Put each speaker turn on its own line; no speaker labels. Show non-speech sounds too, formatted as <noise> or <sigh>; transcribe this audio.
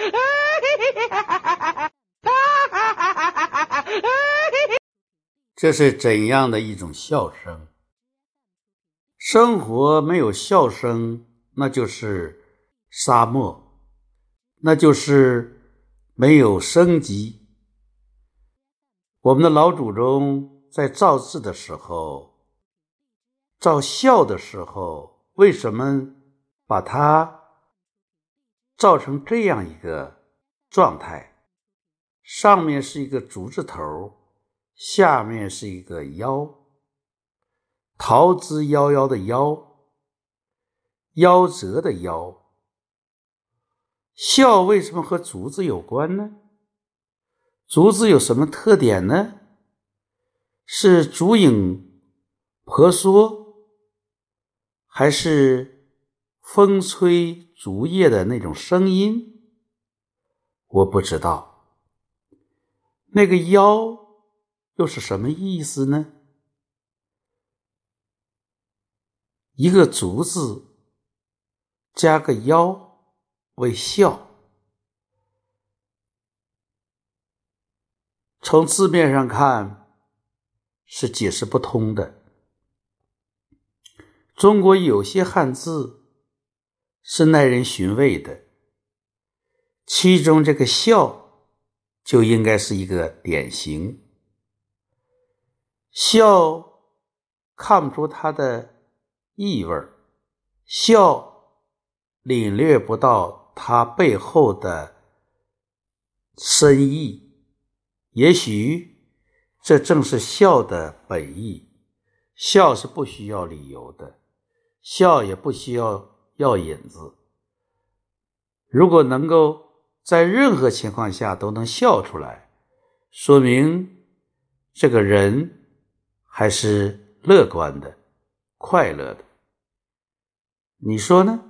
<laughs> 这是怎样的一种笑声？生活没有笑声，那就是沙漠，那就是没有生机。我们的老祖宗在造字的时候，造笑的时候，为什么把它造成这样一个状态？上面是一个竹字头。下面是一个夭，桃之夭夭的夭，夭折的夭。笑为什么和竹子有关呢？竹子有什么特点呢？是竹影婆娑，还是风吹竹叶的那种声音？我不知道。那个夭。又是什么意思呢？一个“竹”字加个“腰”为笑，从字面上看是解释不通的。中国有些汉字是耐人寻味的，其中这个“笑”就应该是一个典型。笑看不出它的意味儿，笑领略不到它背后的深意。也许这正是笑的本意。笑是不需要理由的，笑也不需要药引子。如果能够在任何情况下都能笑出来，说明这个人。还是乐观的、快乐的，你说呢？